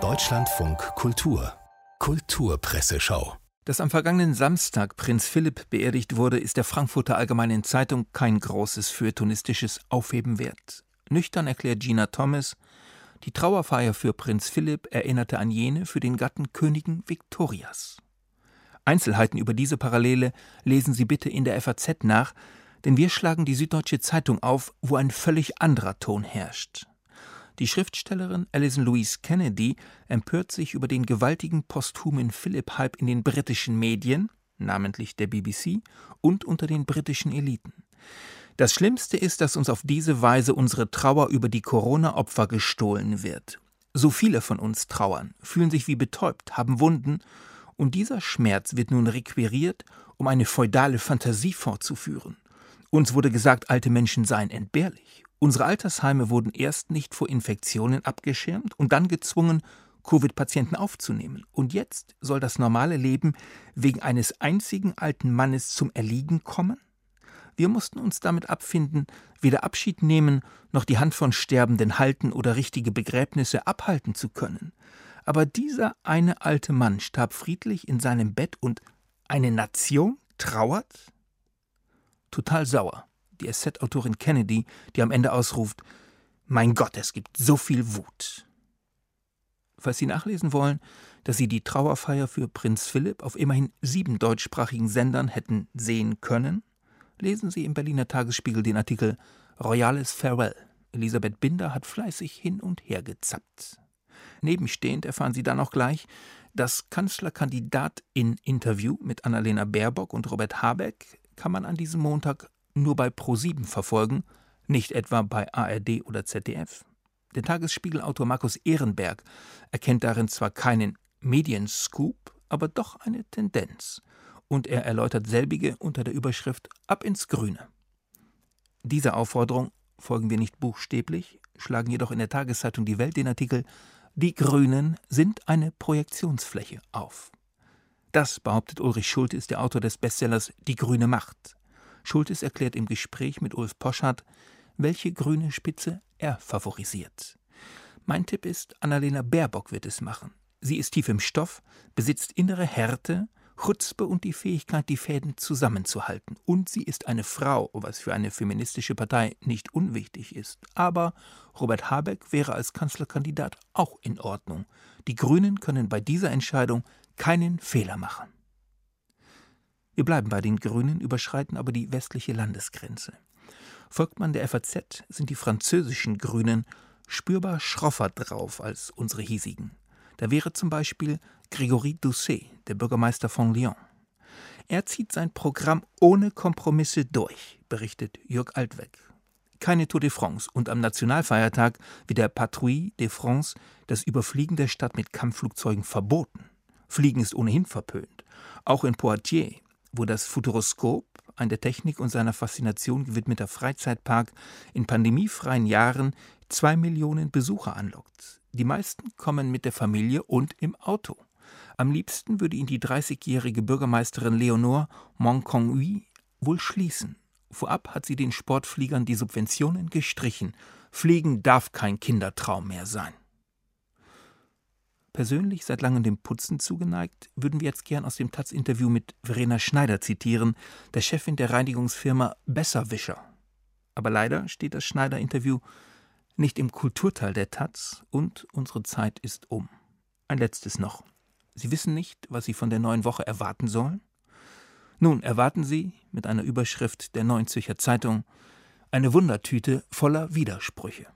Deutschlandfunk Kultur Kulturpresseschau dass am vergangenen Samstag Prinz Philipp beerdigt wurde, ist der Frankfurter Allgemeinen Zeitung kein großes feuilletonistisches Aufheben wert. Nüchtern erklärt Gina Thomas, die Trauerfeier für Prinz Philipp erinnerte an jene für den Gatten Königin Viktorias. Einzelheiten über diese Parallele lesen Sie bitte in der FAZ nach, denn wir schlagen die Süddeutsche Zeitung auf, wo ein völlig anderer Ton herrscht. Die Schriftstellerin Alison Louise Kennedy empört sich über den gewaltigen posthumen Philip-Hype in den britischen Medien, namentlich der BBC, und unter den britischen Eliten. Das Schlimmste ist, dass uns auf diese Weise unsere Trauer über die Corona-Opfer gestohlen wird. So viele von uns trauern, fühlen sich wie betäubt, haben Wunden, und dieser Schmerz wird nun requiriert, um eine feudale Fantasie fortzuführen. Uns wurde gesagt, alte Menschen seien entbehrlich. Unsere Altersheime wurden erst nicht vor Infektionen abgeschirmt und dann gezwungen, Covid-Patienten aufzunehmen. Und jetzt soll das normale Leben wegen eines einzigen alten Mannes zum Erliegen kommen? Wir mussten uns damit abfinden, weder Abschied nehmen noch die Hand von Sterbenden halten oder richtige Begräbnisse abhalten zu können. Aber dieser eine alte Mann starb friedlich in seinem Bett und eine Nation trauert? Total sauer die SZ-Autorin Kennedy, die am Ende ausruft: Mein Gott, es gibt so viel Wut. Falls Sie nachlesen wollen, dass Sie die Trauerfeier für Prinz Philipp auf immerhin sieben deutschsprachigen Sendern hätten sehen können, lesen Sie im Berliner Tagesspiegel den Artikel Royales Farewell. Elisabeth Binder hat fleißig hin und her gezappt. Nebenstehend erfahren Sie dann auch gleich, das Kanzlerkandidat in Interview mit Annalena Baerbock und Robert Habeck kann man an diesem Montag nur bei Pro7 verfolgen, nicht etwa bei ARD oder ZDF. Der Tagesspiegelautor Markus Ehrenberg erkennt darin zwar keinen Medienscoop, aber doch eine Tendenz. Und er erläutert selbige unter der Überschrift Ab ins Grüne. Dieser Aufforderung folgen wir nicht buchstäblich, schlagen jedoch in der Tageszeitung Die Welt den Artikel Die Grünen sind eine Projektionsfläche auf. Das behauptet Ulrich Schulte, ist der Autor des Bestsellers Die grüne Macht. Schultes erklärt im Gespräch mit Ulf Poschardt, welche grüne Spitze er favorisiert. Mein Tipp ist, Annalena Baerbock wird es machen. Sie ist tief im Stoff, besitzt innere Härte, Chutzpe und die Fähigkeit, die Fäden zusammenzuhalten. Und sie ist eine Frau, was für eine feministische Partei nicht unwichtig ist. Aber Robert Habeck wäre als Kanzlerkandidat auch in Ordnung. Die Grünen können bei dieser Entscheidung keinen Fehler machen. Wir bleiben bei den Grünen, überschreiten aber die westliche Landesgrenze. Folgt man der FAZ, sind die französischen Grünen spürbar schroffer drauf als unsere hiesigen. Da wäre zum Beispiel Grégory Doucet, der Bürgermeister von Lyon. Er zieht sein Programm ohne Kompromisse durch, berichtet Jörg Altweg. Keine Tour de France und am Nationalfeiertag wird der Patrouille de France das Überfliegen der Stadt mit Kampfflugzeugen verboten. Fliegen ist ohnehin verpönt. Auch in Poitiers wo das Futuroskop, ein der Technik und seiner Faszination gewidmeter Freizeitpark, in pandemiefreien Jahren zwei Millionen Besucher anlockt. Die meisten kommen mit der Familie und im Auto. Am liebsten würde ihn die 30-jährige Bürgermeisterin Leonore Moncongui wohl schließen. Vorab hat sie den Sportfliegern die Subventionen gestrichen. Fliegen darf kein Kindertraum mehr sein. Persönlich seit langem dem Putzen zugeneigt, würden wir jetzt gern aus dem Taz-Interview mit Verena Schneider zitieren, der Chefin der Reinigungsfirma Besserwischer. Aber leider steht das Schneider-Interview nicht im Kulturteil der Taz und unsere Zeit ist um. Ein letztes noch. Sie wissen nicht, was Sie von der neuen Woche erwarten sollen? Nun erwarten Sie, mit einer Überschrift der Neuen Zürcher Zeitung, eine Wundertüte voller Widersprüche.